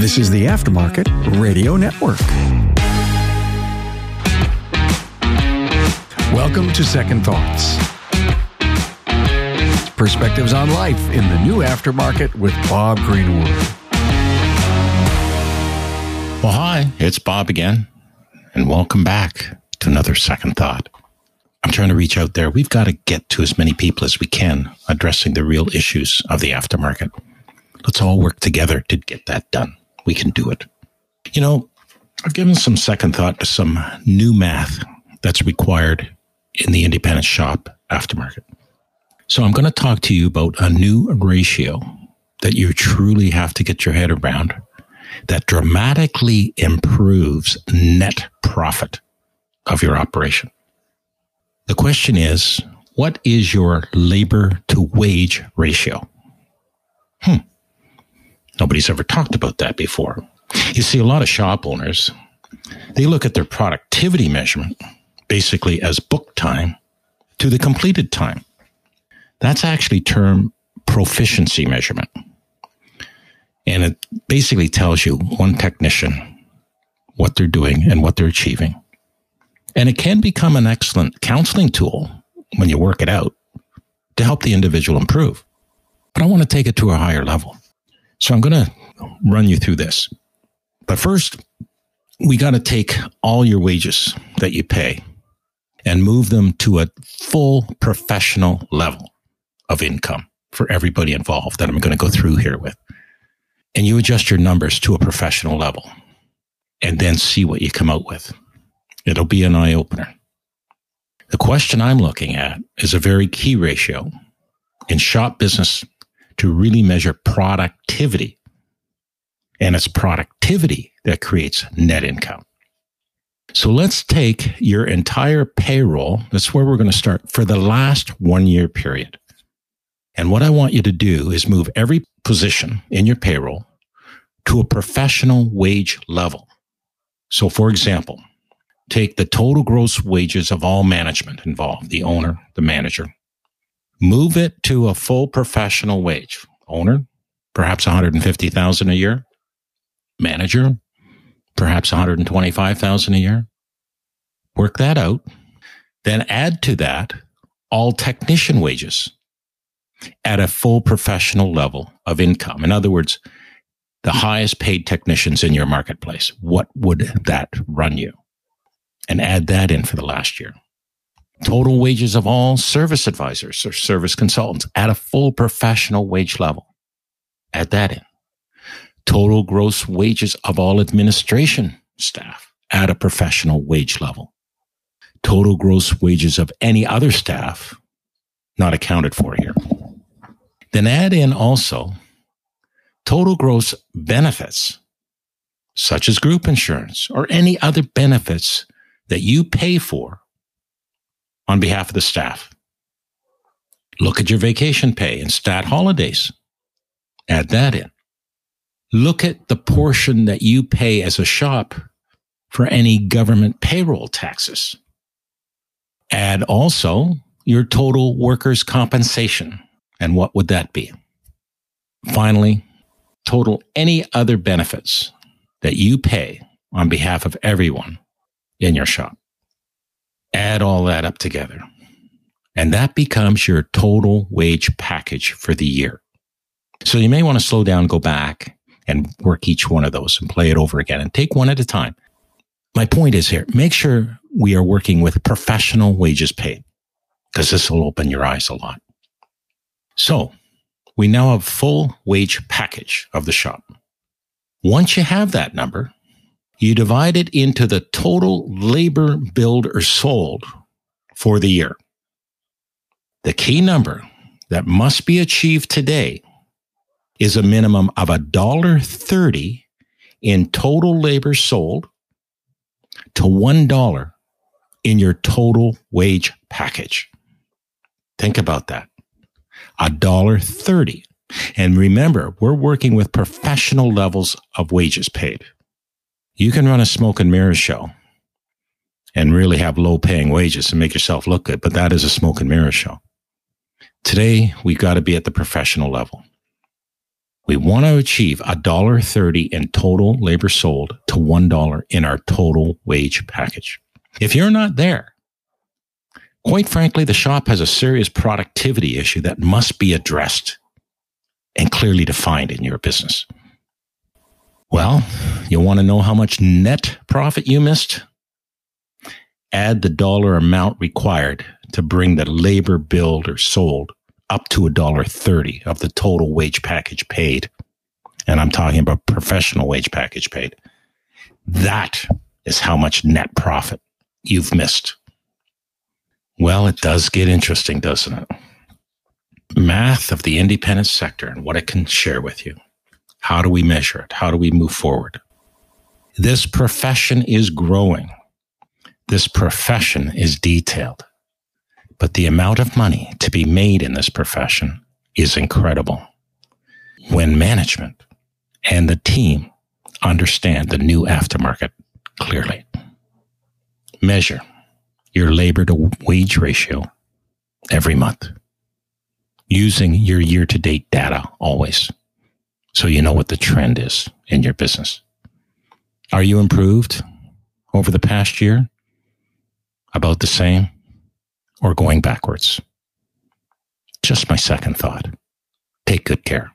This is the Aftermarket Radio Network. Welcome to Second Thoughts. Perspectives on life in the new aftermarket with Bob Greenwood. Well, hi, it's Bob again, and welcome back to another Second Thought. I'm trying to reach out there. We've got to get to as many people as we can addressing the real issues of the aftermarket. Let's all work together to get that done we can do it. You know, I've given some second thought to some new math that's required in the independent shop aftermarket. So I'm going to talk to you about a new ratio that you truly have to get your head around that dramatically improves net profit of your operation. The question is, what is your labor to wage ratio? Hmm. Nobody's ever talked about that before. You see, a lot of shop owners, they look at their productivity measurement basically as book time to the completed time. That's actually term proficiency measurement. And it basically tells you one technician what they're doing and what they're achieving. And it can become an excellent counseling tool when you work it out to help the individual improve. But I want to take it to a higher level. So I'm going to run you through this. But first, we got to take all your wages that you pay and move them to a full professional level of income for everybody involved that I'm going to go through here with. And you adjust your numbers to a professional level and then see what you come out with. It'll be an eye opener. The question I'm looking at is a very key ratio in shop business to really measure productivity. And it's productivity that creates net income. So let's take your entire payroll. That's where we're going to start for the last one year period. And what I want you to do is move every position in your payroll to a professional wage level. So for example, take the total gross wages of all management involved, the owner, the manager, move it to a full professional wage. Owner, perhaps 150,000 a year. Manager, perhaps 125,000 a year. Work that out. Then add to that all technician wages at a full professional level of income. In other words, the highest paid technicians in your marketplace. What would that run you? And add that in for the last year total wages of all service advisors or service consultants at a full professional wage level. Add that in. Total gross wages of all administration staff at a professional wage level. Total gross wages of any other staff not accounted for here. Then add in also total gross benefits, such as group insurance or any other benefits that you pay for on behalf of the staff. Look at your vacation pay and stat holidays. Add that in. Look at the portion that you pay as a shop for any government payroll taxes. Add also your total workers' compensation. And what would that be? Finally, total any other benefits that you pay on behalf of everyone in your shop. Add all that up together. And that becomes your total wage package for the year. So you may want to slow down, go back and work each one of those and play it over again and take one at a time. My point is here, make sure we are working with professional wages paid because this will open your eyes a lot. So we now have full wage package of the shop. Once you have that number, you divide it into the total labor billed or sold for the year. The key number that must be achieved today is a minimum of a dollar thirty in total labor sold to one dollar in your total wage package. Think about that. A dollar thirty. And remember, we're working with professional levels of wages paid. You can run a smoke and mirrors show and really have low paying wages and make yourself look good, but that is a smoke and mirrors show. Today, we've got to be at the professional level. We want to achieve a dollar thirty in total labor sold to one dollar in our total wage package. If you're not there, quite frankly, the shop has a serious productivity issue that must be addressed and clearly defined in your business. Well, you want to know how much net profit you missed? Add the dollar amount required to bring the labor billed or sold up to a dollar thirty of the total wage package paid. And I'm talking about professional wage package paid. That is how much net profit you've missed. Well, it does get interesting, doesn't it? Math of the independent sector and what it can share with you. How do we measure it? How do we move forward? This profession is growing. This profession is detailed. But the amount of money to be made in this profession is incredible. When management and the team understand the new aftermarket clearly, measure your labor to wage ratio every month using your year to date data always so you know what the trend is in your business. Are you improved over the past year? About the same or going backwards? Just my second thought. Take good care.